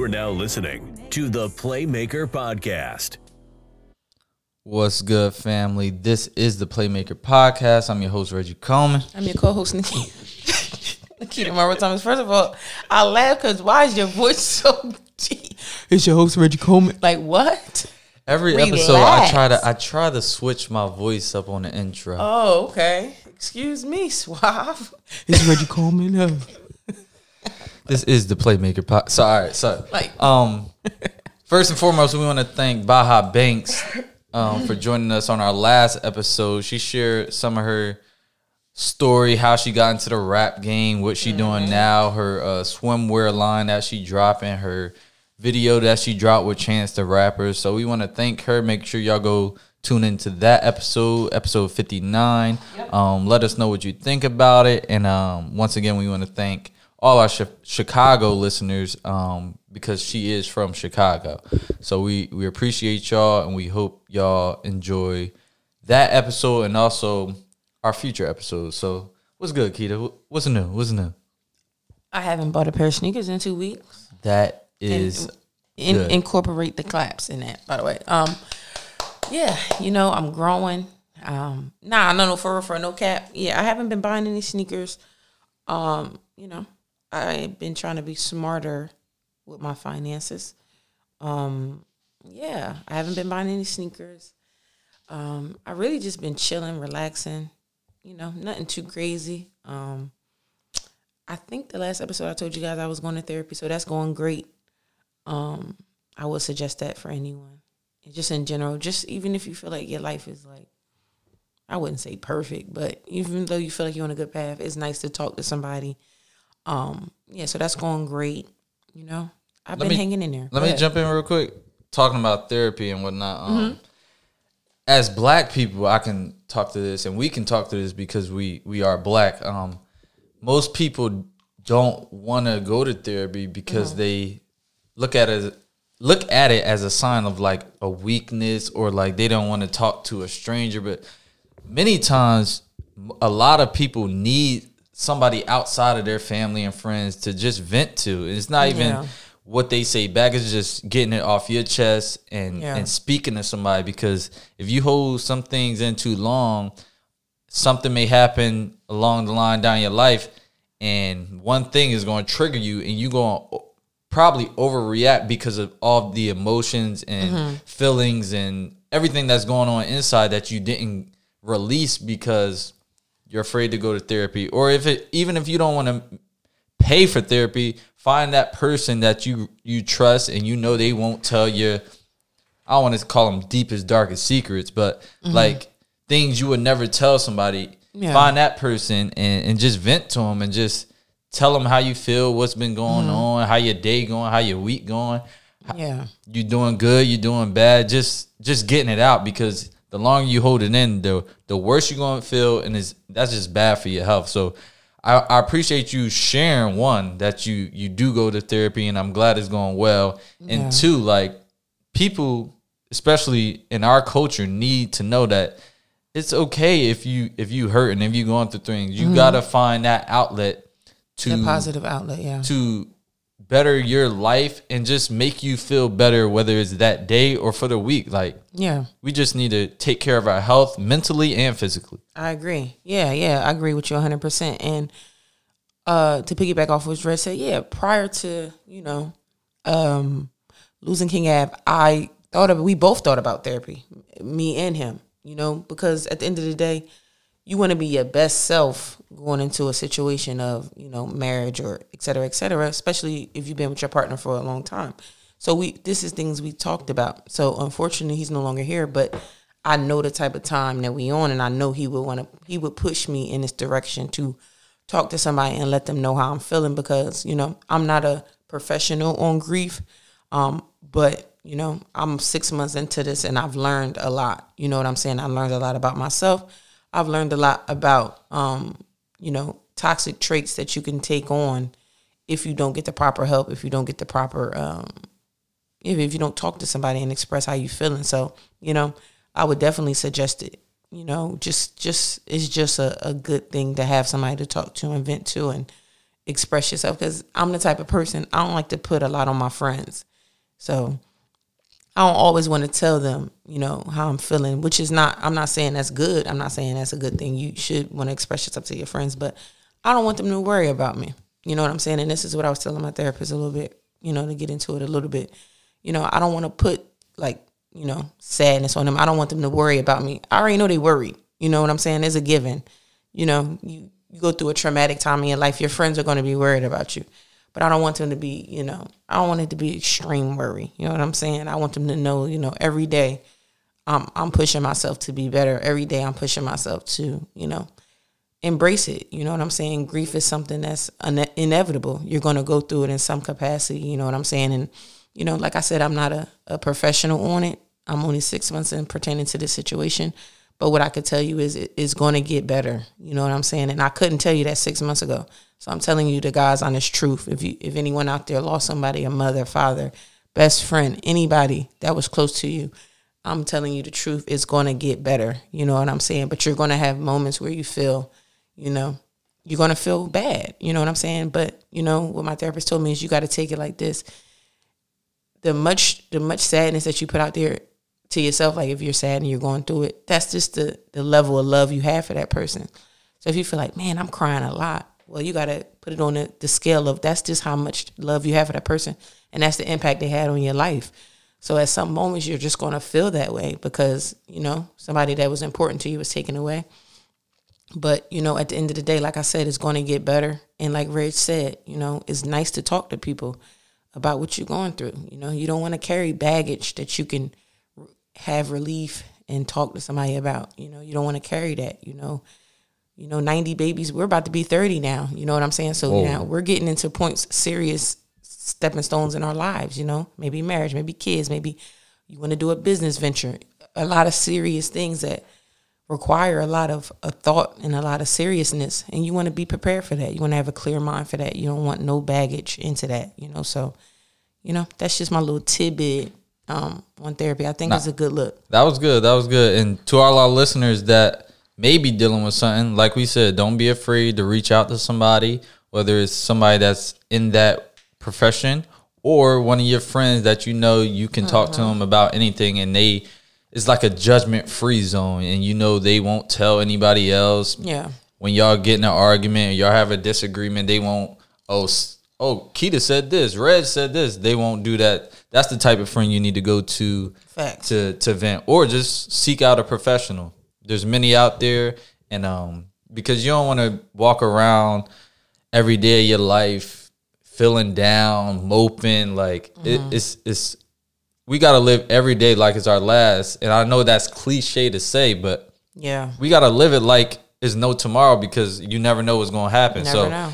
You are now listening to the Playmaker Podcast. What's good, family? This is the Playmaker Podcast. I'm your host, Reggie Coleman. I'm your co-host, Nikita. Nikita Marvel Thomas. First of all, I laugh because why is your voice so deep? It's your host, Reggie Coleman. Like what? Every Relax. episode, I try to I try to switch my voice up on the intro. Oh, okay. Excuse me, suave. It's Reggie Coleman. Uh, This is the Playmaker Podcast. So, all right, so Like- um, first and foremost, we want to thank Baha Banks um, for joining us on our last episode. She shared some of her story, how she got into the rap game, what she doing now, her uh, swimwear line that she dropping, her video that she dropped with Chance the Rapper. So we want to thank her. Make sure y'all go tune into that episode, episode 59. Um, let us know what you think about it. And um, once again, we want to thank all our Chi- Chicago listeners um, because she is from Chicago. So we, we appreciate y'all and we hope y'all enjoy that episode and also our future episodes. So what's good, Kida? What's new? What's new? I haven't bought a pair of sneakers in two weeks. That is In, incorporate the claps in that, by the way. Um, yeah, you know, I'm growing. Um, nah, no, no, for real, for no cap. Yeah, I haven't been buying any sneakers. Um, you know, I've been trying to be smarter with my finances. Um, yeah, I haven't been buying any sneakers. Um, I really just been chilling, relaxing. You know, nothing too crazy. Um, I think the last episode I told you guys I was going to therapy, so that's going great. Um, I would suggest that for anyone, and just in general. Just even if you feel like your life is like, I wouldn't say perfect, but even though you feel like you're on a good path, it's nice to talk to somebody. Um, yeah, so that's going great. You know, I've Let been me- hanging in there. Let Go me ahead. jump in real quick, talking about therapy and whatnot. Um, As black people, I can talk to this, and we can talk to this because we we are black. Um, most people don't want to go to therapy because they look at it look at it as a sign of like a weakness or like they don't want to talk to a stranger. But many times, a lot of people need somebody outside of their family and friends to just vent to. It's not even Yeah. what they say back is just getting it off your chest and Yeah. and speaking to somebody because if you hold some things in too long something may happen along the line down your life and one thing is going to trigger you and you're going to probably overreact because of all the emotions and mm-hmm. feelings and everything that's going on inside that you didn't release because you're afraid to go to therapy or if it even if you don't want to pay for therapy find that person that you you trust and you know they won't tell you i don't want to call them deepest darkest secrets but mm-hmm. like things you would never tell somebody Yeah. find that person and, and just vent to them and just tell them how you feel what's been going mm-hmm. on how your day going how your week going. Yeah, you doing good, you doing bad, just just getting it out because the longer you hold it in, the the worse you're gonna feel, and it's that's just bad for your health. So I, I appreciate you sharing one that you you do go to therapy, and I'm glad it's going well. And two, like people, especially in our culture, need to know that it's okay if you if you hurt and if you're going through things, you mm-hmm. gotta find that outlet to the positive outlet. Yeah, to better your life and just make you feel better whether it's that day or for the week like yeah. we just need to take care of our health mentally and physically I agree. Yeah, yeah, I agree with you 100%. And uh to piggyback off what Reg said, yeah, prior to, you know, um losing King Ave, I thought of we both thought about therapy, me and him, you know, because at the end of the day, you want to be your best self going into a situation of, you know, marriage or et cetera, et cetera, especially if you've been with your partner for a long time. So we this is things we talked about. So unfortunately he's no longer here, but I know the type of time that we on and I know he would want to he would push me in this direction to talk to somebody and let them know how I'm feeling because, you know, I'm not a professional on grief. Um, but you know, I'm six months into this and I've learned a lot. You know what I'm saying? I learned a lot about myself. I've learned a lot about um, you know, toxic traits that you can take on if you don't get the proper help, if you don't get the proper um if, if you don't talk to somebody and express how you're feeling. So, you know, I would definitely suggest it. You know, just just it's just a, a good thing to have somebody to talk to and vent to and express yourself because I'm the type of person I don't like to put a lot on my friends. So I don't always want to tell them, you know, how I'm feeling, which is not, I'm not saying that's good. I'm not saying that's a good thing. You should want to express yourself to your friends, but I don't want them to worry about me. You know what I'm saying? And this is what I was telling my therapist a little bit, you know, to get into it a little bit. You know, I don't want to put like, you know, sadness on them. I don't want them to worry about me. I already know they worry. You know what I'm saying? There's a given. You know, you, you go through a traumatic time in your life, your friends are going to be worried about you. But I don't want them to be, you know, I don't want it to be extreme worry. You know what I'm saying? I want them to know, you know, every day I'm I'm pushing myself to be better. Every day I'm pushing myself to, you know, embrace it. You know what I'm saying? Grief is something that's ine- inevitable. You're going to go through it in some capacity. You know what I'm saying? And, you know, like I said, I'm not a, a professional on it. I'm only six months in pertaining to this situation. But what I could tell you is it is going to get better. You know what I'm saying? And I couldn't tell you that six months ago. So I'm telling you the God's honest truth. If you if anyone out there lost somebody, a mother, father, best friend, anybody that was close to you, I'm telling you the truth. It's going to get better. You know what I'm saying? But you're going to have moments where you feel, you know, you're going to feel bad. You know what I'm saying? But you know what my therapist told me is you got to take it like this. The much the much sadness that you put out there to yourself, like if you're sad and you're going through it, that's just the the level of love you have for that person. So if you feel like, man, I'm crying a lot, well, you got to put it on the, the scale of that's just how much love you have for that person, and that's the impact they had on your life. So at some moments, you're just going to feel that way because you know somebody that was important to you was taken away. But you know, at the end of the day, like I said, it's going to get better. And like Rich said, you know, it's nice to talk to people about what you're going through. You know, you don't want to carry baggage that you can have relief and talk to somebody about. You know, you don't want to carry that. You know, you know, 90 babies. We're about to be 30 now. You know what I'm saying? So Whoa. now we're getting into points, serious stepping stones in our lives. You know, maybe marriage, maybe kids, maybe you want to do a business venture. A lot of serious things that require a lot of a thought and a lot of seriousness, and you want to be prepared for that. You want to have a clear mind for that. You don't want no baggage into that. You know, so you know that's just my little tidbit um, on therapy. I think it's a good look. That was good. That was good. And to all our listeners that may be dealing with something, like we said, don't be afraid to reach out to somebody, whether it's somebody that's in that profession or one of your friends that you know you can talk to them about anything and they it's like a judgment free zone and you know they won't tell anybody else. Yeah. When y'all get in an argument, y'all have a disagreement, they won't oh oh Kida said this, Reg said this. They won't do that. That's the type of friend you need to go to Facts. to to vent or just seek out a professional. There's many out there and um because you don't want to walk around every day of your life feeling down, moping like it, it's it's we got to live every day like it's our last. And I know that's cliche to say, but Yeah. we got to live it like it's no tomorrow because you never know what's going to happen. Never so know.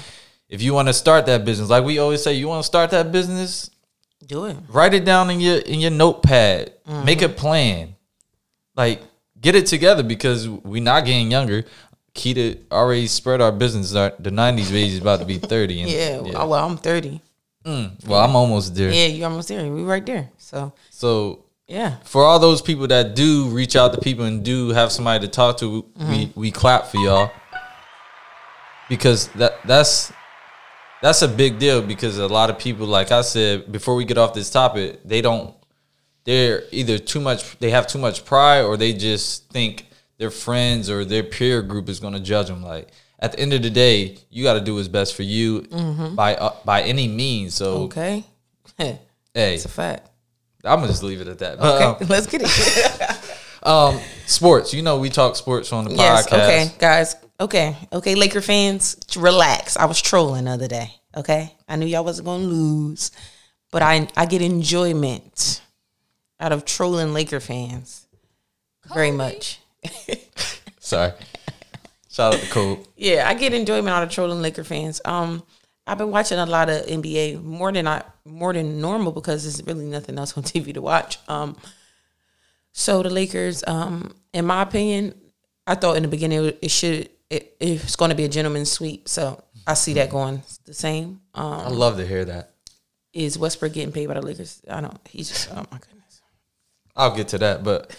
If you want to start that business, like we always say, you want to start that business, Do it. write it down in your in your notepad. Mm-hmm. Make a plan. Like get it together because we not getting younger. Kida already spread our business. Our, the '90s baby is about to be 30. And, Yeah. Well, I'm 30. Mm, well, I'm almost there. Yeah, you almost there. We right there. So So yeah. for all those people that do reach out to people and do have somebody to talk to, we mm-hmm. we clap for y'all because that that's that's a big deal because a lot of people, like I said before we get off this topic, they don't they're either too much they have too much pride or they just think their friends or their peer group is going to judge them like at the end of the day you got to do what's best for you by uh, by any means so Okay. hey It's a fact. i'm gonna just leave it at that But, Okay. um, Let's get it. Um, sports. You know, we talk sports on the yes. podcast. Okay, guys. Okay. Okay, Laker fans, relax. I was trolling the other day. Okay. I knew y'all wasn't gonna lose, but I I get enjoyment out of trolling Laker fans. Very much. Sorry. Shout out to Cole. Yeah, I get enjoyment out of trolling Laker fans. Um, I've been watching a lot of NBA more than I more than normal because there's really nothing else on TV to watch. Um, so the Lakers, um, in my opinion, I thought in the beginning it should it, it's going to be a gentleman's sweep. So I see that going the same. Um, I love to hear that. is Westbrook getting paid by the Lakers? I don't. He's just oh my goodness. I'll get to that, but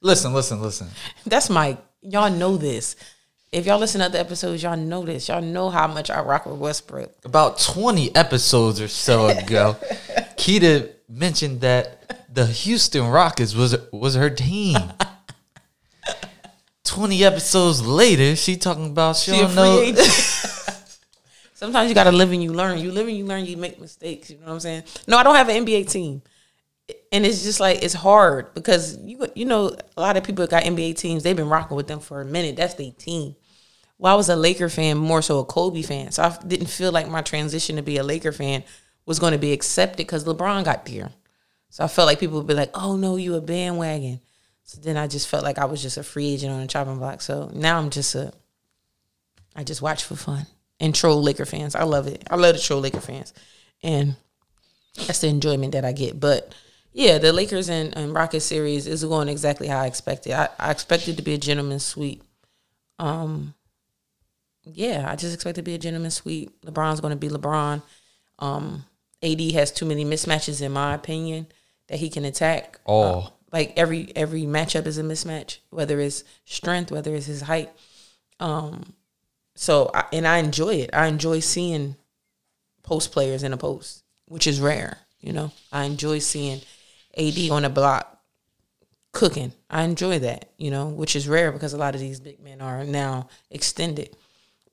listen, listen, listen. That's my y'all know this. if y'all listen to other episodes, y'all know this. Y'all know how much I rock with Westbrook. About 20 episodes or so ago, Kida mentioned that the Houston Rockets was was her team. 20 episodes later, she talking about she, She don't know. Sometimes you gotta live and you learn. You live and you learn. You make mistakes. You know what I'm saying? No, I don't have an NBA team, and it's just like it's hard because you you know a lot of people got NBA teams. They've been rocking with them for a minute. That's their team. Well, I was a Laker fan, more so a Kobe fan, so I didn't feel like my transition to be a Laker fan was going to be accepted because LeBron got there. So I felt like people would be like, "Oh no, you a bandwagon." So then I just felt like I was just a free agent on a chopping block. So now I'm just a I just watch for fun and troll Laker fans. I love it. I love the troll Laker fans, and that's the enjoyment that I get. But yeah, the Lakers and, and Rockets series is going exactly how I expected. I, I expected to be a gentleman's sweep. Um, yeah, I just expect to be a gentleman's sweep. LeBron's going to be LeBron. Um, AD has too many mismatches, in my opinion, that he can attack. Oh. Uh, like every every matchup is a mismatch, whether it's strength, whether it's his height. Um, so I, and I enjoy it. I enjoy seeing post players in a post, which is rare. You know, I enjoy seeing AD on a block cooking. I enjoy that. You know, which is rare because a lot of these big men are now extended.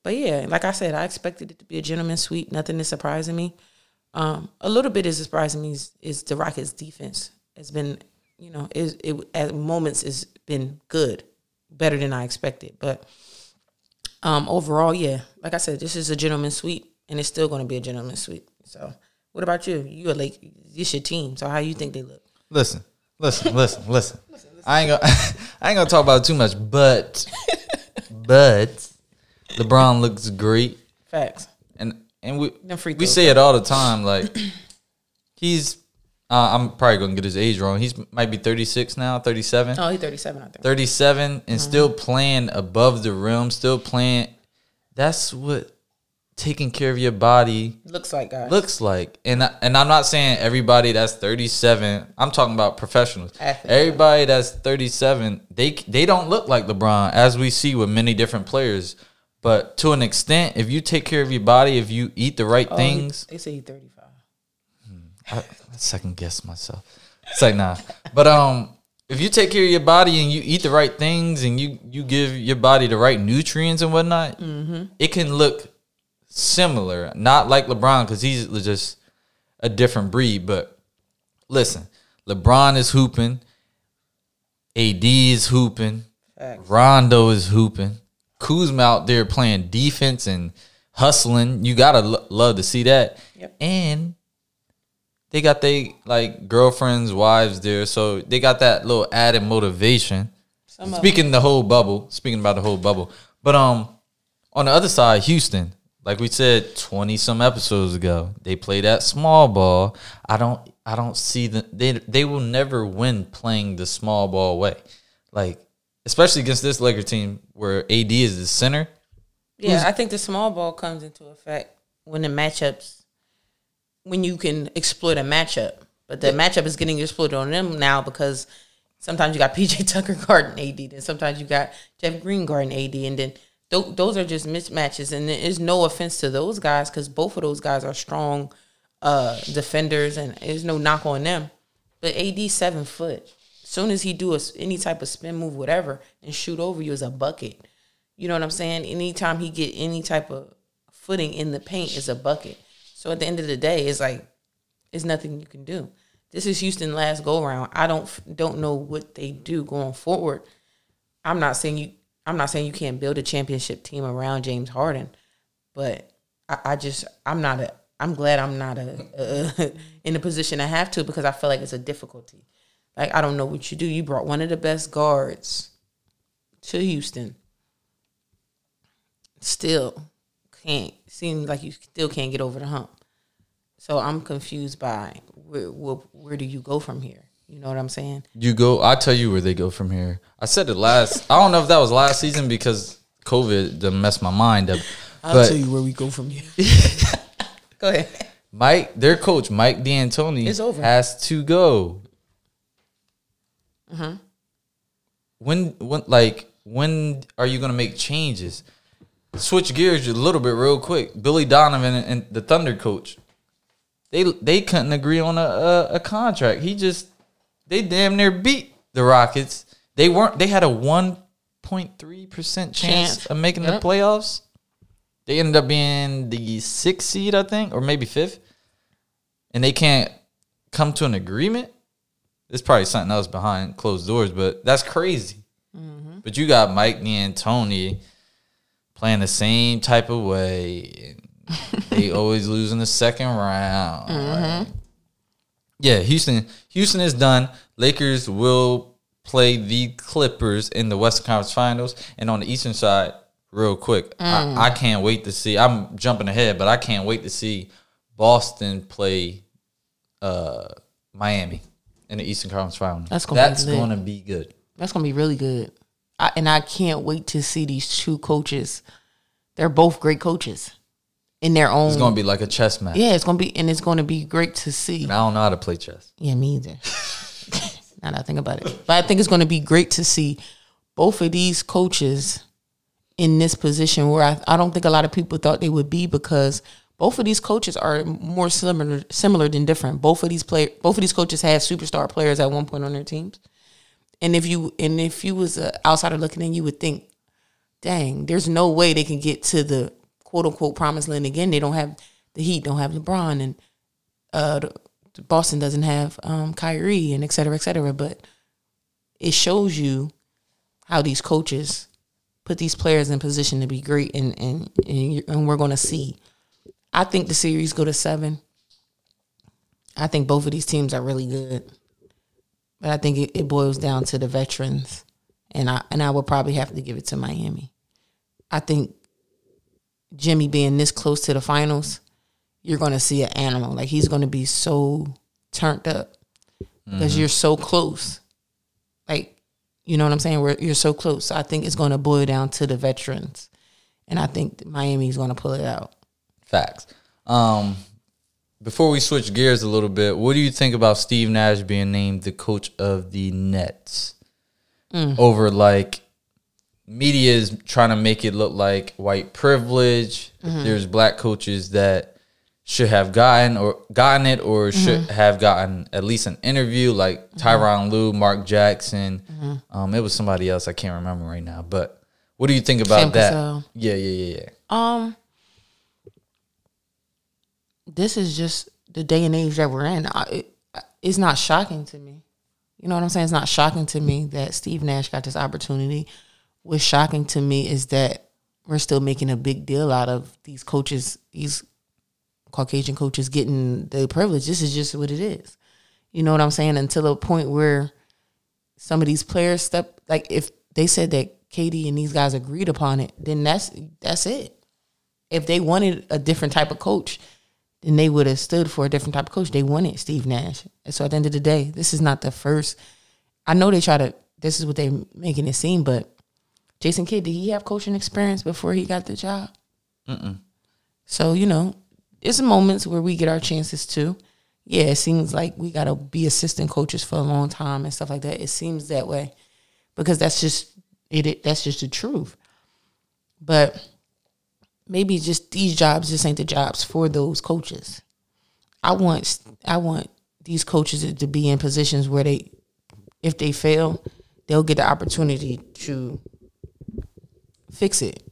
But yeah, like I said, I expected it to be a gentleman's sweep. Nothing is surprising me. Um, a little bit is surprising me is, is the Rockets' defense has been, you know, is it at moments has been good, better than I expected. But um, overall, yeah, like I said, this is a gentleman's sweep, and it's still going to be a gentleman's sweep. So, what about you? You are like this your team. So, how you think they look? Listen, listen, listen, listen. I ain't gonna I ain't gonna talk about it too much, but but LeBron looks great. Facts. and and we we say it all the time. Like he's, uh, I'm probably gonna get his age wrong. He's might be 36 now, 37, Oh, he's thirty seven. I think. 37, and Mm-hmm. still playing above the rim, still playing. That's what taking care of your body Looks like guys. looks like. And I, and I'm not saying everybody that's 37. I'm talking about professionals. Athletes. Everybody that's 37, they they don't look like LeBron as we see with many different players. But to an extent, if you take care of your body, if you eat the right Oh, things, they say he's thirty five. I, I second guess myself. It's like nah. But um, if you take care of your body and you eat the right things and you you give your body the right nutrients and whatnot, it can look similar. Not like LeBron because he's just a different breed. But listen, LeBron is hooping, AD is hooping, Facts. Rondo is hooping, Kuzma out there playing defense and hustling. You gotta lo- love to see that. Yep. And they got they like girlfriends, wives there, so they got that little added motivation. Some Speaking the whole bubble, speaking about the whole bubble, but um, on the other side, Houston, like we said twenty some episodes ago, they play that small ball. I don't, I don't see the they they will never win playing the small ball way, like especially against this Laker team where AD is the center. Yeah, I think the small ball comes into effect when the matchups, when you can exploit a matchup. But the matchup is getting exploited on them now because sometimes you got PJ Tucker guarding AD, then sometimes you got Jeff Green guarding AD, and then th- those are just mismatches. And there is no offense to those guys because both of those guys are strong uh, defenders, and there's no knock on them. But AD seven foot. Soon as he do a any type of spin move, whatever, and shoot over you is a bucket. You know what I'm saying? Anytime he get any type of footing in the paint is a bucket. So at the end of the day, it's like it's nothing you can do. This is Houston last go round. I don't don't know what they do going forward. I'm not saying you. I'm not saying you can't build a championship team around James Harden, but I, I just I'm not a. I'm glad I'm not a, a in a position I have to because I feel like it's a difficulty. Like I don't know what you do. You brought one of the best guards to Houston. Still can't seems like you still can't get over the hump. So I'm confused by where where, where do you go from here? You know what I'm saying? You go. I tell you where they go from here. I said it last. I don't know if that was last season because COVID done messed my mind up. I'll but tell you where we go from here. go ahead. Mike, their coach, Mike D'Antoni, It's over. has to go. Mm-hmm. When when like when are you going to make changes? Switch gears a little bit real quick. Billy Donovan and the Thunder coach, they they couldn't agree on a, a, a contract. He just they damn near beat the Rockets. They weren't. They had a one point three percent chance of making Yep. the playoffs. They ended up being the sixth seed, I think, or maybe fifth, and they can't come to an agreement. There's probably something else behind closed doors, but that's crazy. Mm-hmm. But you got Mike D'Antoni playing the same type of way. they always lose in the second round. right? Yeah, Houston. Houston is done. Lakers will play the Clippers in the Western Conference Finals, and on the Eastern side, real quick, I, I can't wait to see. I'm jumping ahead, but I can't wait to see Boston play uh, Miami in the Eastern Conference Finals. That's gonna That's going to be good. That's gonna be really good. I, and I can't wait to see these two coaches. They're both great coaches in their own. It's going to be like a chess match. yeah, it's gonna be, and it's gonna be great to see. I don't know how to play chess. Yeah, me either. now that I think about it, but I think it's going to be great to see both of these coaches in this position where I, I don't think a lot of people thought they would be because both of these coaches are more similar similar than different. Both of these play both of these coaches had superstar players at one point on their teams, and if you and if you was an outsider looking in, you would think, dang, there's no way they can get to the quote unquote promised land again. They don't have the Heat, don't have LeBron, and uh, Boston doesn't have um, Kyrie, and et cetera, et cetera. But it shows you how these coaches put these players in position to be great, and and and, and we're going to see. I think the series go to seven. I think both of these teams are really good, but I think it, it boils down to the veterans, and I and I would probably have to give it to Miami. I think Jimmy being this close to the finals, you're going to see an animal. Like he's going to be so turned up because you're so close. Like, you know what I'm saying? Where you're so close. So I think it's going to boil down to the veterans, and I think Miami's going to pull it out. Facts. Um, before we switch gears a little bit, what do you think about Steve Nash being named the coach of the Nets? Mm. Over like media is trying to make it look like white privilege. Mm-hmm. There's black coaches that should have gotten or gotten it or mm-hmm. should have gotten at least an interview, like mm-hmm. Tyronn Lue, Mark Jackson. Um, it was somebody else I can't remember right now. But what do you think about Sam that? Cassell. Yeah, yeah, yeah, yeah. Um, this is just the day and age that we're in. I, it, it's not shocking to me. You know what I'm saying? It's not shocking to me that Steve Nash got this opportunity. What's shocking to me is that we're still making a big deal out of these coaches, these Caucasian coaches getting the privilege. This is just what it is. You know what I'm saying? Until a point where some of these players step like if they said that KD and these guys agreed upon it, then that's that's it. If they wanted a different type of coach, then they would have stood for a different type of coach. They wanted Steve Nash. And so at the end of the day, this is not the first. I know they try to. This is what they making it seem, but Jason Kidd, did he have coaching experience before he got the job? So you know, it's moments where we get our chances too. Yeah, it seems like we gotta be assistant coaches for a long time and stuff like that. It seems that way because that's just it. it that's just the truth. But maybe just these jobs just ain't the jobs for those coaches. I want I want these coaches to be in positions where they, if they fail, they'll get the opportunity to fix it,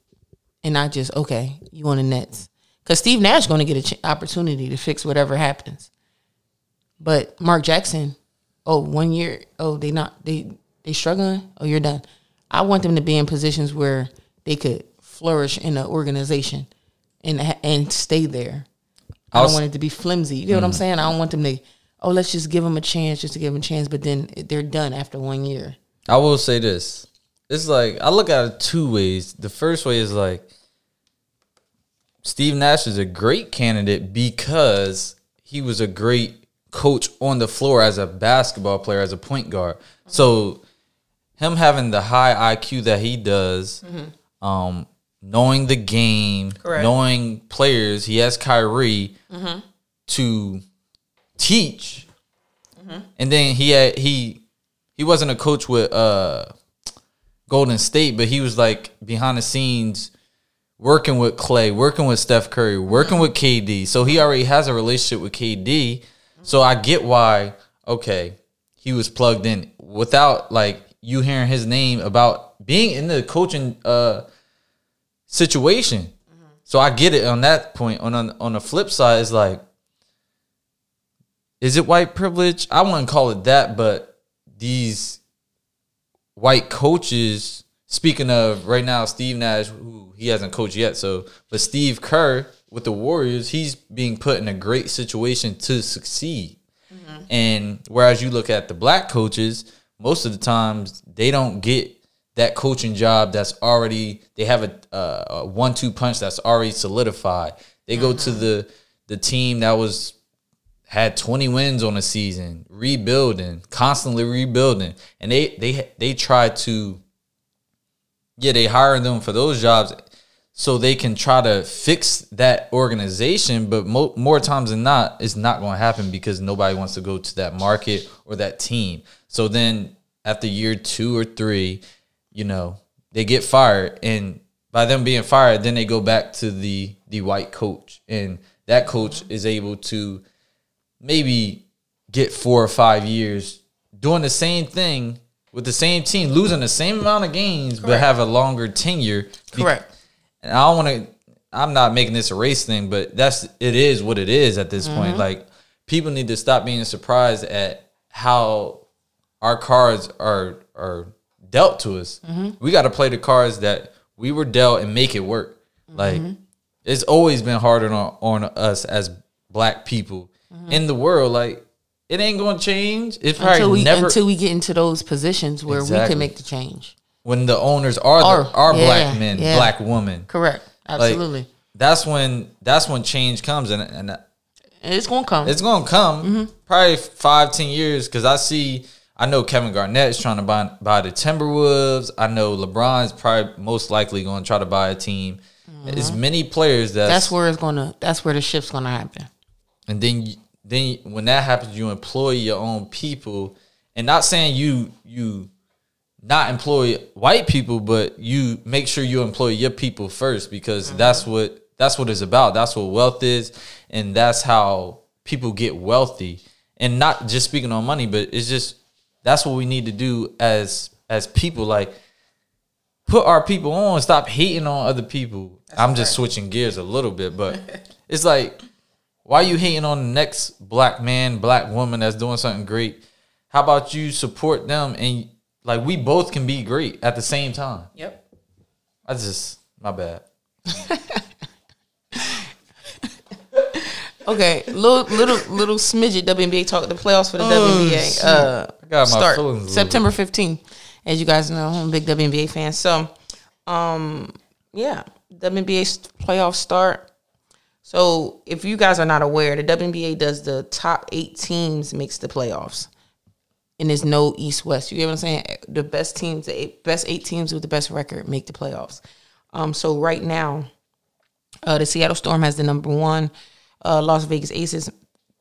and not just okay, you on the Nets. Because Steve Nash going to get an ch- opportunity to fix whatever happens. But Mark Jackson, oh, one year, oh, they not they they struggling. Oh, you're done. I want them to be in positions where they could flourish in an organization and and stay there. I I'll don't want it to be flimsy. You know what I'm saying? I don't want them to. Oh, let's just give them a chance, just to give them a chance. But then they're done after one year. I will say this. It's like I look at it two ways. The first way is like Steve Nash is a great candidate because he was a great coach on the floor as a basketball player, as a point guard. So him having the high IQ that he does, um, knowing the game, Correct. knowing players, he has Kyrie to teach. And then he had he he wasn't a coach with uh Golden State, but he was like behind the scenes working with Clay, working with Steph Curry, working with KD. So he already has a relationship with KD. So I get why, okay, he was plugged in without like you hearing his name about being in the coaching uh situation. So I get it on that point. On on, on the flip side, it's like, is it white privilege? I wouldn't call it that, but these white coaches. Speaking of right now, Steve Nash, who he hasn't coached yet, so but Steve Kerr with the Warriors, he's being put in a great situation to succeed. Mm-hmm. And whereas you look at the black coaches, most of the times they don't get that coaching job that's already they have a, uh, a one-two punch that's already solidified. They go to the the team that was had 20 wins on a season, rebuilding, constantly rebuilding, and they they they try to yeah they hire them for those jobs so they can try to fix that organization but mo- more times than not it's not going to happen because nobody wants to go to that market or that team. So then after year two or three you know they get fired and by them being fired then they go back to the the white coach and that coach mm-hmm. is able to maybe get four or five years doing the same thing with the same team, losing the same amount of games, but have a longer tenure. Correct. And I don't want to. I'm not making this a race thing, but that's it is what it is at this point. Mm-hmm. Like people need to stop being surprised at how our cards are are dealt to us. Mm-hmm. We got to play the cards that we were dealt and make it work. Mm-hmm. Like it's always been harder on on us as black people mm-hmm. in the world. Like it ain't gonna change. It's probably until we never until we get into those positions where we can make the change. when the owners are Are, the, are yeah, black men, yeah. black women. Correct. Like, Absolutely. that's when that's when change comes and and and it's gonna come. it's gonna come Mm-hmm. probably five ten years because I see I know Kevin Garnett is trying to buy buy the Timberwolves. I know LeBron's probably most likely going to try to buy a team. As many players Mm-hmm. that's where it's gonna. That's where the shift's gonna happen. and then then when that happens, you employ your own people, and not saying you you not employ white people, but you make sure you employ your people first because that's what that's what it's about. That's what wealth is, and that's how people get wealthy. And not just speaking on money, but it's just that's what we need to do as as people. Like put our people on. Stop hating on other people. I'm just switching gears a little bit, but it's like why you hating on the next black man, black woman that's doing something great? How about you support them and like we both can be great at the same time? Yep. I just my bad. Okay, little little little smidget WNBA talk. The playoffs for the WNBA uh, I got my start feelings September fifteenth. As you guys know, I'm a big WNBA fan. So, um, yeah, WNBA playoffs start. So, if you guys are not aware, the WNBA does the top eight teams makes the playoffs, and there's no East West. You get what I'm saying? The best teams, the eight, best eight teams with the best record make the playoffs. Um, so right now, uh, the Seattle Storm has the number one. Uh, Las Vegas Aces,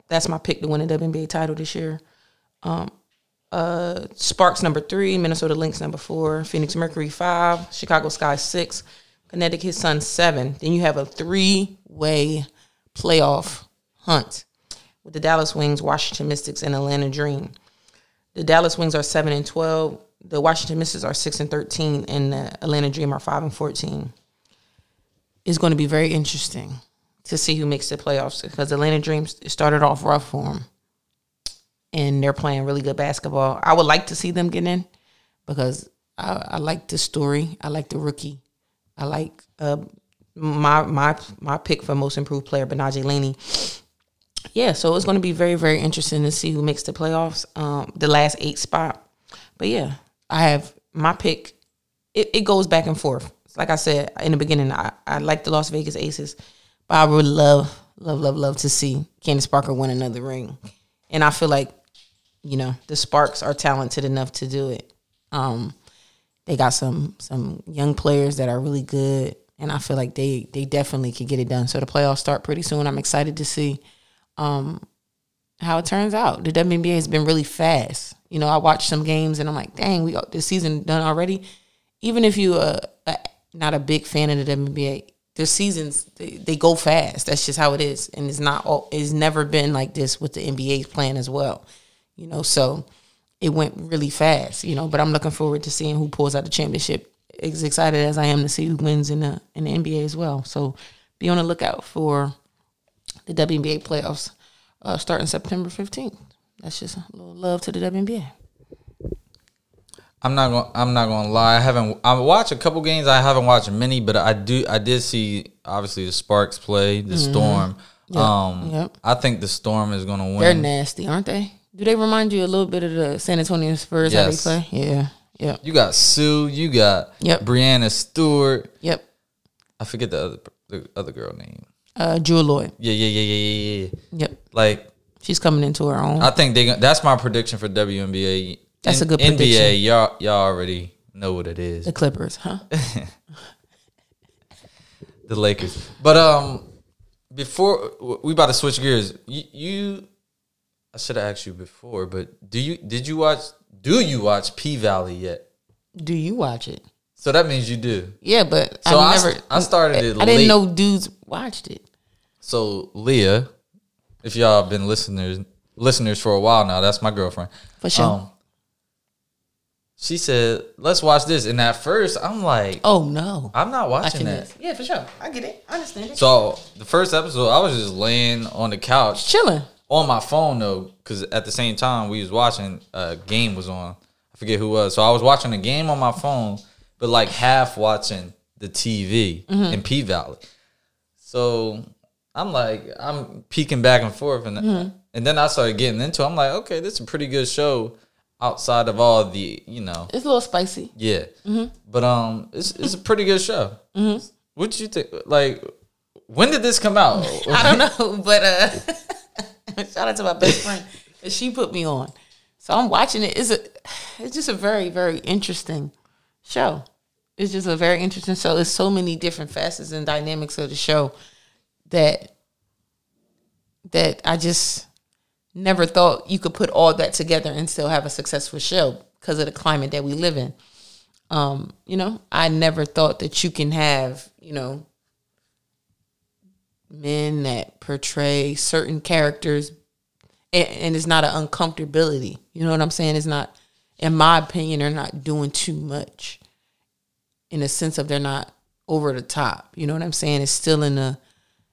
that's my pick to win the WNBA title this year. Um, uh, Sparks number three, Minnesota Lynx number four, Phoenix Mercury five, Chicago Sky six, Connecticut Sun seven. Then you have a three way playoff hunt with the Dallas Wings, Washington Mystics, and Atlanta Dream. The Dallas Wings are seven and twelve. The Washington Mystics are six and thirteen, and the Atlanta Dream are five and fourteen. It's going to be very interesting to see who makes the playoffs because Atlanta Dreams started off rough for them, and they're playing really good basketball. I would like to see them get in because I, I like the story. I like the rookie. I like uh, my my my pick for most improved player, Betnijah Laney. Yeah, so it's going to be very very interesting to see who makes the playoffs, um, the last eight spot. But yeah, I have my pick. It, it goes back and forth. Like I said in the beginning, I, I like the Las Vegas Aces, but I would love, love, love, love to see Candace Parker win another ring. And I feel like, you know, the Sparks are talented enough to do it. Um, they got some some young players that are really good, and I feel like they they definitely could get it done. So the playoffs start pretty soon. I'm excited to see um, how it turns out. The WNBA has been really fast. You know, I watched some games and I'm like, dang, we got this season done already. even if you uh a, not a big fan of the WNBA, the seasons they, they go fast. That's just how it is, and it's not. all It's never been like this with the NBA's plan as well. You know, so it went really fast. You know, but I'm looking forward to seeing who pulls out the championship. As excited as I am to see who wins in the in the NBA as well. So be on the lookout for the WNBA playoffs uh, starting September 15th. That's just a little love to the WNBA. I'm not going. I'm not going to lie. I haven't. I watched a couple games. I haven't watched many, but I do. I did see obviously the Sparks play the Storm. Um, Yep. I think the Storm is going to win. They're nasty, aren't they? Do they remind you a little bit of the San Antonio Spurs Yes. how they play? Yeah. Yep. You got Sue. You got Yep. Breanna Stewart. Yep. I forget the other the other girl name. Uh, Jewell Loyd. Yeah, yeah, yeah, yeah, yeah, yeah. Yep. Like She's coming into her own. I think they. That's my prediction for WNBA. That's a good NBA. prediction. Y'all, y'all already know what it is. the Clippers, huh? the Lakers. But um, before we about to switch gears, you, you I should have asked you before, but do you did you watch do you watch P Valley yet? Do you watch it? So that means you do. Yeah, but So I never. I started it I didn't late. know dudes watched it. So Leah, if y'all have been listeners listeners for a while now, that's my girlfriend. For sure. Um, she said, "Let's watch this." And at first, I'm like, oh no. I'm not watching Watching that. this. Yeah, for sure. I get it. I understand it. So the first episode, I was just laying on the couch Chilling. On my phone though, because at the same time we was watching, a game was on. I forget who was. So I was watching a game on my phone, but like half watching the TV mm-hmm. in P Valley. So I'm like, I'm peeking back and forth, and mm-hmm. and then I started getting into. it. I'm like, okay, this is a pretty good show outside of all the, you know, It's a little spicy. yeah. Mm-hmm. But um, it's it's a pretty good show. What do you think? Like, when did this come out? I don't know, but uh, shout out to my best friend she put me on. So I'm watching it. It's a, it's just a very very interesting show. It's just a very interesting show. There's so many different facets and dynamics of the show that that I just never thought you could put all that together and still have a successful show because of the climate that we live in. Um, you know, I never thought that you can have, you know, men that portray certain characters and, and it's not an uncomfortability. You know what I'm saying? It's not, in my opinion, they're not doing too much in the sense of they're not over the top. You know what I'm saying? It's still in a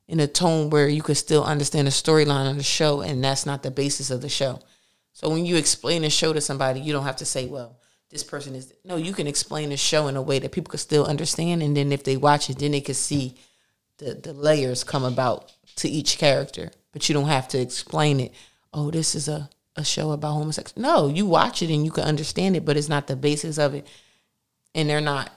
in a tone where you could still understand the storyline of the show, and that's not the basis of the show. So when you explain the show to somebody, you don't have to say, "Well, this person is." No, you can explain the show in a way that people could still understand, and then if they watch it, then they could see the the layers come about to each character. But you don't have to explain it. Oh, this is a a show about homosexuality. No, you watch it and you can understand it, but it's not the basis of it, and they're not.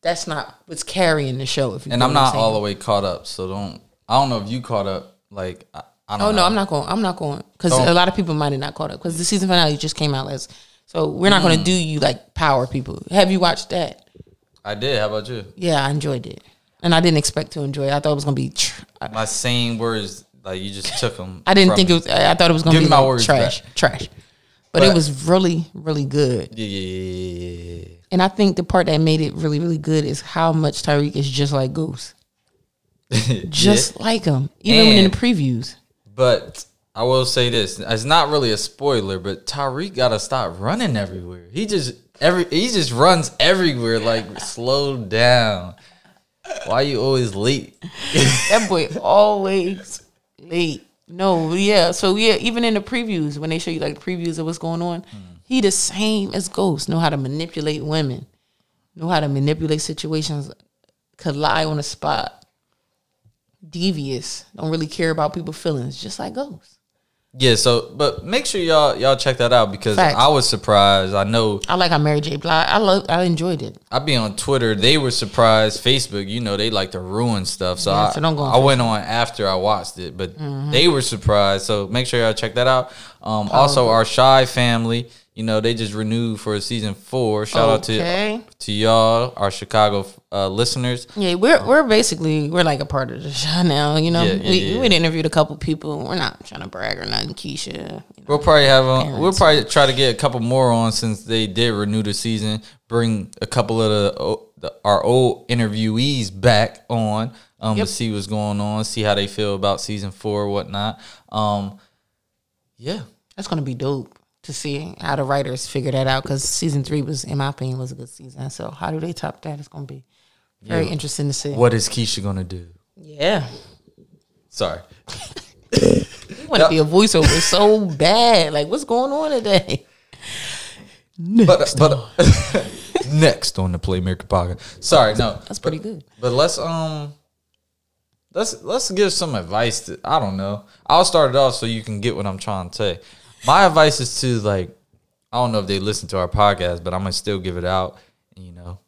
That's not what's carrying the show. If you and I'm not all the way caught up, so don't. I don't know if you caught up. Like, I, I don't. Oh know. no, I'm not going. I'm not going because a lot of people might have not caught up because the season finale just came out last. So we're not Mm. going to do you like power people. Have you watched that? I did. How about you? Yeah, I enjoyed it, and I didn't expect to enjoy it. I thought it was going to be. Tr- My same words, like you just took them. I didn't think it was. I thought it was going to Give be my like words trash, back. trash. But, But- it was really, really good. Yeah, yeah, yeah, yeah, yeah. And I think the part that made it really, really good is how much Tariq is just like Ghost, just like him, even when in the previews. But I will say this: it's not really a spoiler, but Tariq got to stop running everywhere. He just every he just runs everywhere. Like, slow down. Why you always late? That boy always late. No, yeah. So yeah, even in the previews, when they show you like previews of what's going on, he the same as Ghost. Know how to manipulate women. Know how to manipulate situations. Could lie on the spot. Devious. Don't really care about people's feelings. Just like Ghost. Yeah. So, but make sure y'all y'all check that out because Facts. I was surprised. I know I like how Mary J. Blige. I love. I enjoyed it. I be on Twitter. They were surprised. Facebook, you know, they like to ruin stuff. So, Yeah, I, so don't go I went on after I watched it, but they were surprised. So make sure y'all check that out. Um, also, our shy family, You know, they just renewed for season four. Shout out to to y'all, our Chicago uh, listeners. Yeah, we're we're basically we're like a part of the show now. You know, Yeah, yeah, we yeah. we interviewed a couple people. We're not trying to brag or nothing, Keisha. you know. We'll probably have Parents. we'll probably try to get a couple more on since they did renew the season. Bring a couple of the, the our old interviewees back on um, Yep. to see what's going on, see how they feel about season four whatnot. Um, yeah, That's gonna be dope to see how the writers figure that out because season three was, in my opinion, was a good season. So how do they top that? It's gonna be very interesting to see. what is Keisha gonna do? Yeah, Sorry, we want to be a voiceover so bad. Like, what's going on today? but but next on the Playmaker podcast. Sorry, no, That's pretty good. But let's um let's let's give some advice to I don't know. I'll start it off so you can get what I'm trying to say. My advice is to like I don't know if they listen to our podcast, but I'm gonna still give it out. And, you know,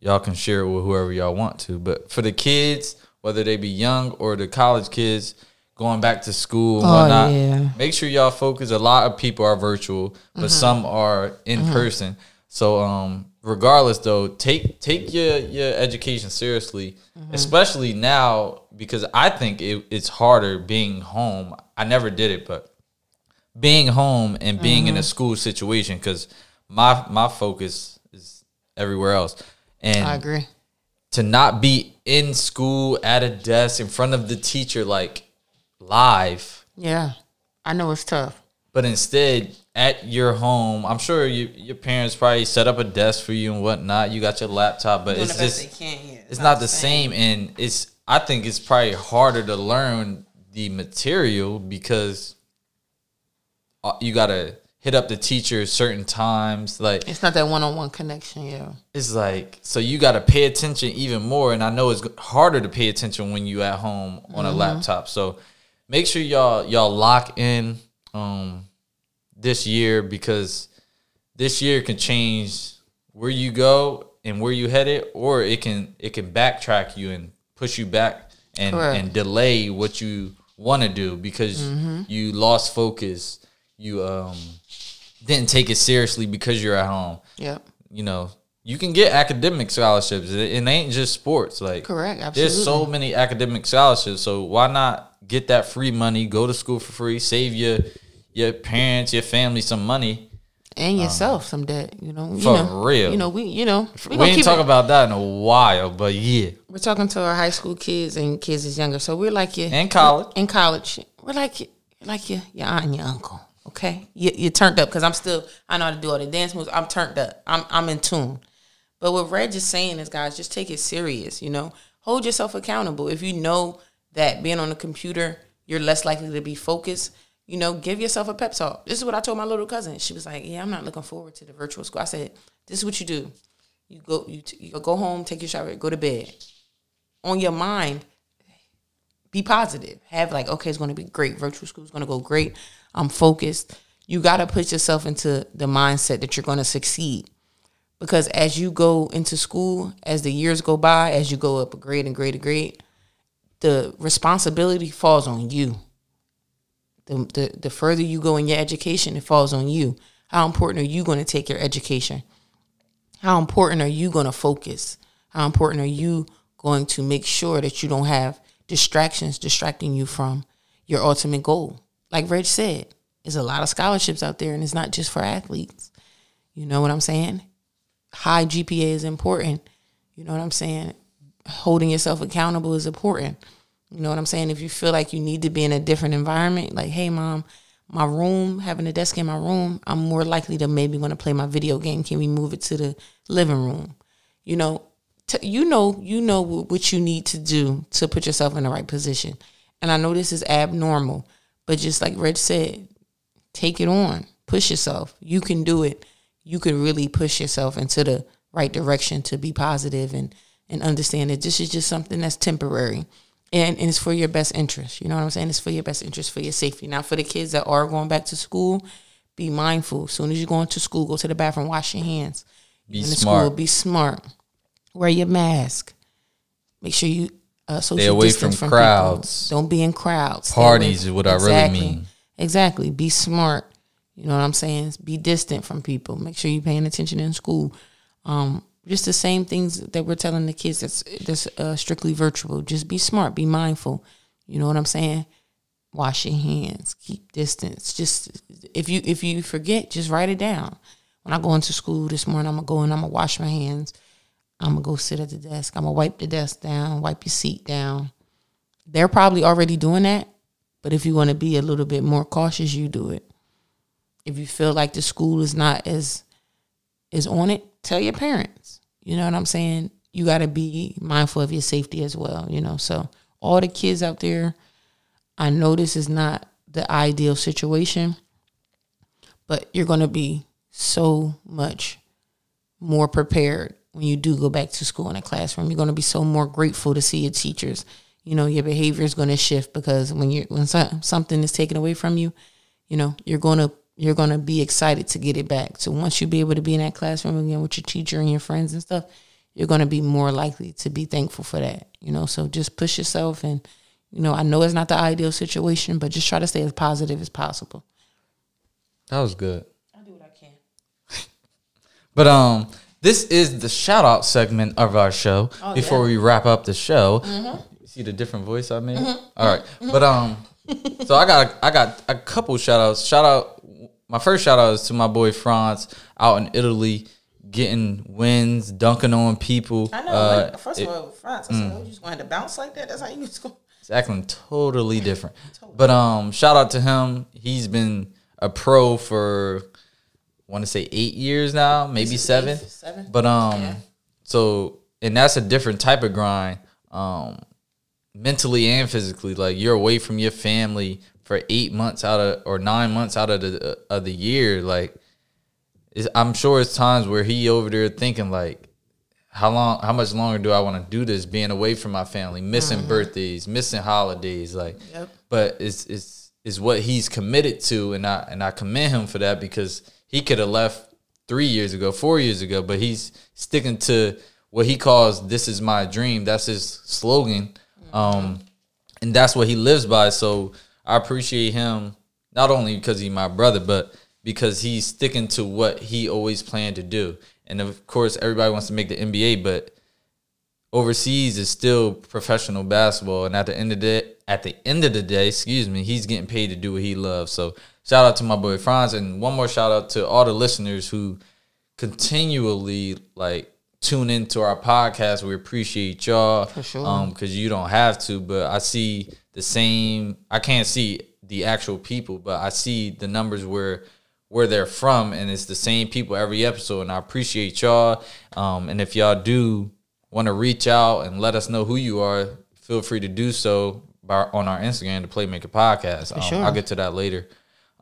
y'all can share it with whoever y'all want to. But for the kids, whether they be young or the college kids going back to school and Oh, whatnot, yeah. make sure y'all focus. A lot of people are virtual, but Mm-hmm. some are in person. So um regardless though, take take your your education seriously, Mm-hmm. especially now because I think it, it's harder being home. I never did it, but being home and being in a Mm-hmm. school situation because my my focus is everywhere else. And I agree. to not be in school at a desk in front of the teacher like live Yeah, I know it's tough. but instead at your home i'm sure you, your parents probably set up a desk for you and whatnot you got your laptop but it's just it's not the same and it's i think it's probably harder to learn the material because Uh, you gotta hit up the teacher certain times like It's not that one-on-one connection. Yeah. it's like so you got to pay attention even more and i know it's harder to pay attention when you at home on a mm-hmm. laptop so make sure y'all y'all lock in um this year because this year can change where you go and where you headed or it can it can backtrack you and push you back and Correct. and delay what you want to do because mm-hmm. you lost focus you um didn't take it seriously because you're at home Yep. you know, you can get academic scholarships. It, it ain't just sports. Like Correct, There's so many academic scholarships. So why not get that free money? Go to school for free. Save your your parents, your family some money. And yourself some debt. You know. You Um, For know, real. You know we. You know We, gonna ain't talk it- about that in a while, but yeah, We're talking to our high school kids and kids is younger, so we're like you in college. In college, we're like you, like your your aunt and your uncle. Okay, you you turned up because I'm still I know how to do all the dance moves. I'm turned up. I'm I'm in tune. But what Reg is saying is, guys, just take it serious. You know, hold yourself accountable. If you know that being on the computer, you're less likely to be focused. You know, give yourself a pep talk. This is what I told my little cousin. She was like, "Yeah, I'm not looking forward to the virtual school." I said, "This is what you do. You go you, t- you go home, take your shower, go to bed. On your mind, be positive. Have like, okay, it's going to be great. Virtual school is going to go great. I'm focused. You got to put yourself into the mindset that you're going to succeed. Because as you go into school, as the years go by, as you go up a grade and grade and grade, the responsibility falls on you. The, the, the further you go in your education, it falls on you. How important are you going to take your education? How important are you going to focus? How important are you going to make sure that you don't have distractions distracting you from your ultimate goal? Like Reg said, there's a lot of scholarships out there, and it's not just for athletes. You know what I'm saying? High GPA is important. You know what I'm saying? Holding yourself accountable is important. You know what I'm saying? If you feel like you need to be in a different environment, like, hey, mom, my room, having a desk in my room, I'm more likely to maybe want to play my video game. Can we move it to the living room? You know, t- you know, you know what you need to do to put yourself in the right position. And I know this is abnormal, but just like Reg said, take it on, push yourself. You can do it. You can really push yourself into the right direction to be positive and and understand that this is just something that's temporary. And, and it's for your best interest. You know what I'm saying? It's for your best interest, for your safety. Now, for the kids that are going back to school, be mindful. As soon as you're going to school, go to the bathroom, wash your hands. Be in the smart. school, be smart. Wear your mask. Make sure you uh, social Stay away distance from people. crowds. Don't be in crowds. Parties is what I really mean. Exactly. Be smart. You know what I'm saying? Be distant from people. Make sure you're paying attention in school. Um, just the same things that we're telling the kids that's that's uh, strictly virtual. Just be smart, be mindful. You know what I'm saying? Wash your hands, keep distance. Just if you if you forget, just write it down. When I go into school this morning, I'm gonna go and I'm gonna wash my hands. I'm gonna go sit at the desk. I'm gonna wipe the desk down, wipe your seat down. They're probably already doing that, but if you want to be a little bit more cautious, you do it. If you feel like the school is not as is on it, tell your parents. You know what I'm saying? You got to be mindful of your safety as well, you know. So, all the kids out there, I know this is not the ideal situation, but you're going to be so much more prepared when you do go back to school in a classroom. You're going to be so more grateful to see your teachers. You know, your behavior is going to shift because when you when something is taken away from you, you know, you're going to you're going to be excited to get it back. So once you be able to be in that classroom again with your teacher and your friends and stuff, you're going to be more likely to be thankful for that. You know, so just push yourself and you know, I know it's not the ideal situation, but just try to stay as positive as possible. That was good. I do what I can. But um this is the shout out segment of our show Oh, before yeah. we wrap up the show. Mm-hmm. You see the different voice I made? All right. But um so I got I got a couple shout outs. Shout out my first shout out is to my boy Franz out in Italy getting wins, dunking on people. I know. Uh, like, first it- of all, France, I said, oh, you just going to bounce like that? That's how you just go. It's acting totally different. But um, shout out to him. He's been a pro for want to say eight years now, maybe seven. seven. But um, Yeah. so and that's a different type of grind, um, mentally and physically. Like you're away from your family for eight months out of or nine months out of the of the year. Like it's, I'm sure it's times where he over there thinking like, how long, how much longer do I want to do this? Being away from my family, missing birthdays, missing holidays, like. Yep. But it's it's is what he's committed to, and I and I commend him for that because he could have left three years ago, four years ago, but he's sticking to what he calls "This is my dream." That's his slogan, um, and that's what he lives by. So I appreciate him not only because he's my brother, but because he's sticking to what he always planned to do. And of course, everybody wants to make the NBA, but overseas is still professional basketball. And at the end of the at the end of the day, excuse me, he's getting paid to do what he loves. So shout out to my boy Franz, and one more shout out to all the listeners who continually like tune into our podcast. We appreciate y'all For sure. um because you don't have to, but I see the same. I can't see the actual people, but I see the numbers where where they're from, and it's the same people every episode. And I appreciate y'all. Um, and if y'all do want to reach out and let us know who you are, feel free to do so by, on our Instagram, the Playmaker Podcast. Um, sure. I'll get to that later.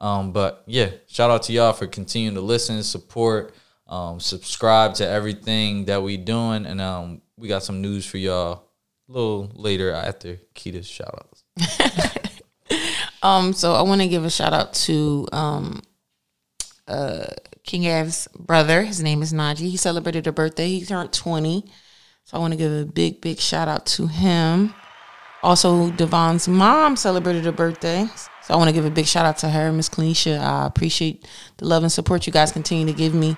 Um, but yeah, shout out to y'all for continuing to listen, support, um, subscribe to everything that we doing, and um, we got some news for y'all a little later after Kida's shout outs. Um, so I want to give a shout out to um, uh, King Av's brother. His name is Najee. He celebrated a birthday. He turned twenty. So I want to give a big, big shout out to him. Also, Devon's mom celebrated a birthday. So I want to give a big shout out to her, Miss Kanisha. I appreciate the love and support you guys continue to give me.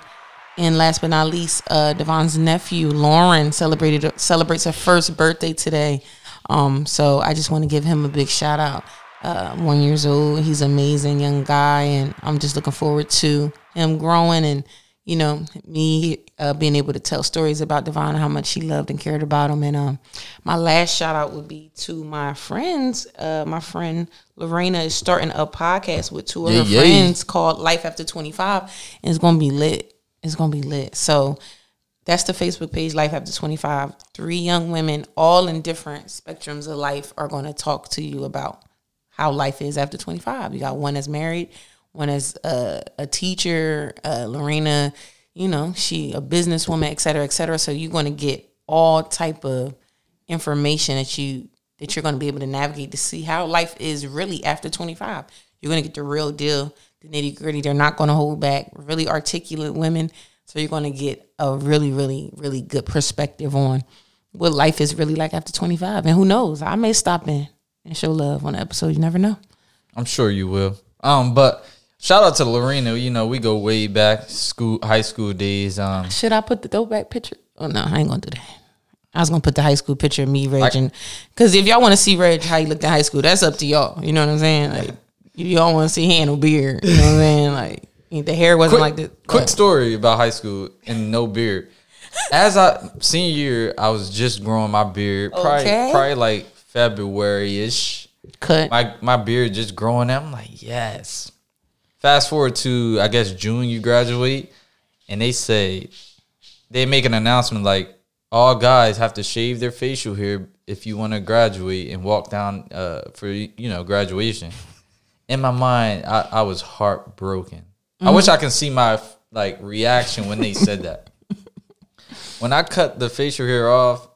And last but not least, uh, Devon's nephew, Lauren, celebrated celebrates her first birthday today. Um, so I just want to give him a big shout out. Uh, one years old, he's an amazing young guy, and I'm just looking forward to him growing and you know me uh, being able to tell stories about Devon how much she loved and cared about him. And um, my last shout out would be to my friends. Uh, my friend Lorena is starting a podcast with two of Yeah, her yeah. friends called Life After 25, and it's gonna be lit. It's gonna be lit. So that's the Facebook page, Life After 25. Three young women, all in different spectrums of life, are going to talk to you about how life is after 25. You got one that's married, one as a, a teacher, uh, Lorena, you know, she a businesswoman, et cetera, et cetera. So you're going to get all type of information that you that you're going to be able to navigate to see how life is really after 25. You're going to get the real deal, the nitty gritty. They're not going to hold back. Really articulate women. So you're going to get a really, really, really good perspective on what life is really like after 25. And who knows? I may stop in and show love on an episode. You never know. I'm sure you will. Um, but shout out to Lorena. You know, we go way back, school, high school days. Um, Should I put the throwback picture? Oh no, I ain't gonna do that. I was gonna put the high school picture of me, Reg, because if y'all want to see Reg how he looked in high school, that's up to y'all. You know what I'm saying? Like you all want to see handle beard. You know what I'm saying? Like the hair wasn't quick, like this. quick but- story about high school and no beard. As I senior year, I was just growing my beard. Probably, Okay. probably like February ish. cut. My my beard just growing out. I'm like, yes. Fast forward to I guess June, you graduate, and they say they make an announcement like all guys have to shave their facial hair if you want to graduate and walk down uh, for you know graduation. In my mind, I, I was heartbroken. I wish I can see my like reaction when they said that. when I cut the facial hair off,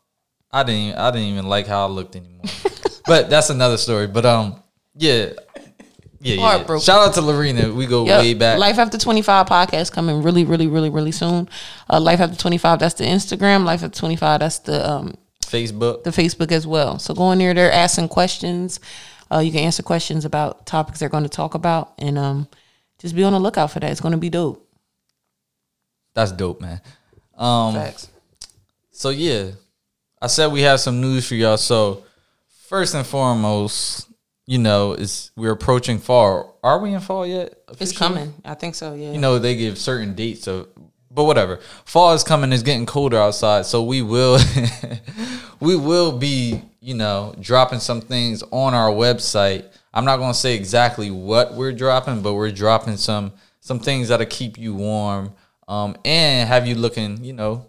I didn't I didn't even like how I looked anymore. but that's another story. But um, yeah, yeah, yeah. Shout out to Lorena. We go Yep. way back. Life After 25 podcast coming really, really, really, really soon. Uh, Life After 25, that's the Instagram. Life After 25, that's the um, Facebook. the Facebook as well. So go in there, they're asking questions. Uh, you can answer questions about topics they're going to talk about, and um, just be on the lookout for that. It's going to be dope. That's dope, man. Um, Facts. so yeah, I said we have some news for y'all. So first and foremost, you know, is we're approaching fall. Are we in fall yet? It's coming. I think so. Yeah. you know they give certain dates of but whatever fall is coming it's getting colder outside so we will we will be you know dropping some things on our website i'm not going to say exactly what we're dropping but we're dropping some some things that'll keep you warm um and have you looking you know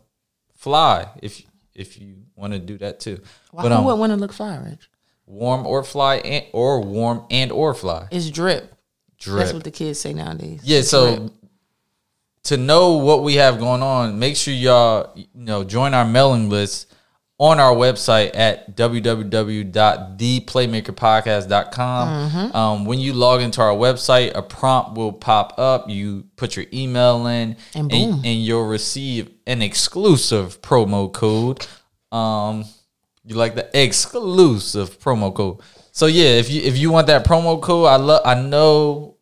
fly if if you want to do that too Why but who um would want to look fly, Rich? Warm or fly and, or warm and or fly It's drip. drip That's what the kids say nowadays. Yeah, so Drip. to know what we have going on, make sure y'all you know join our mailing list on our website at www.theplaymakerpodcast.com. Mm-hmm. Um, when you log into our website, a prompt will pop up. You put your email in, And boom. and, you'll receive an exclusive promo code. Um, you like the exclusive promo code. So yeah, if you if you want that promo code, I love. I know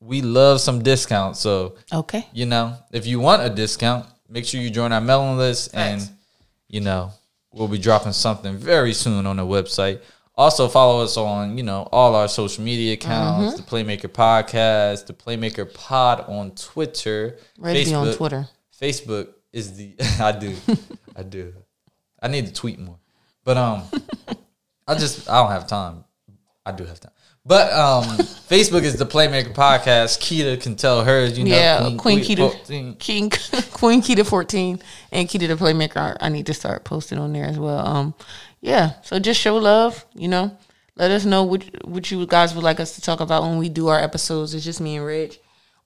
we love some discounts. So okay. you know, if you want a discount, make sure you join our mailing list, and you know, we'll be dropping something very soon on the website. Also, follow us on you know all our social media accounts, mm-hmm. the Playmaker Podcast, the Playmaker Pod on Twitter, Ready be on Twitter. Facebook is the I do, I do. I need to tweet more, but um, I just I don't have time. I do have time, but um, Facebook is the Playmaker Podcast. Kida can tell hers, you know, yeah, Queen, Kida, 14. King, Queen Kida fourteen, and Kida the playmaker. I, I need to start posting on there as well. Um, yeah. So just show love. You know, let us know what what you guys would like us to talk about when we do our episodes. It's just me and Reg.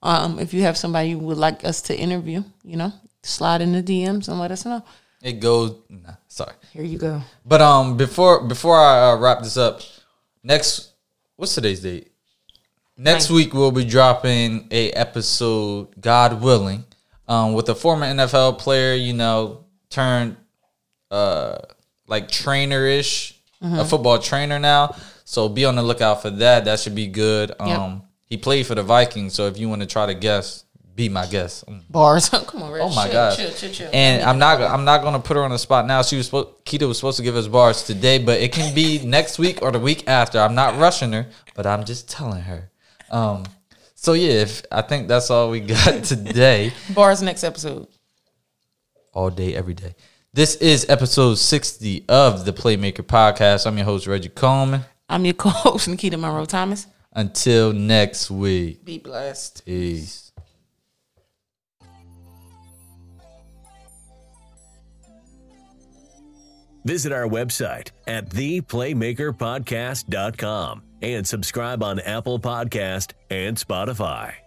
Um, if you have somebody you would like us to interview, you know, slide in the DMs and let us know. It goes. Nah, sorry, Here you go. but um, before before I uh, wrap this up, next what's today's date? Next week we'll be dropping a episode, God willing, um, with a former NFL player. You know, turned uh like trainer ish, a football trainer now. So be on the lookout for that. That should be good. Um, he played for the Vikings, so if you want to try to guess, be my guest. Mm. Bars. Come on, Reg. Oh my chill, god! Chill, chill, chill. And I'm not I'm not gonna put her on the spot now. She was supposed Kida was supposed to give us bars today, but it can be next week or the week after. I'm not rushing her, but I'm just telling her. Um, so yeah, if I think that's all we got today, Bars next episode. all day, every day. This is episode 60 of the Playmaker Podcast. I'm your host Reggie Coleman. I'm your co-host Nikita Monroe Thomas. Until next week, Be blessed. peace. Visit our website at theplaymakerpodcast.com and subscribe on Apple Podcast and Spotify.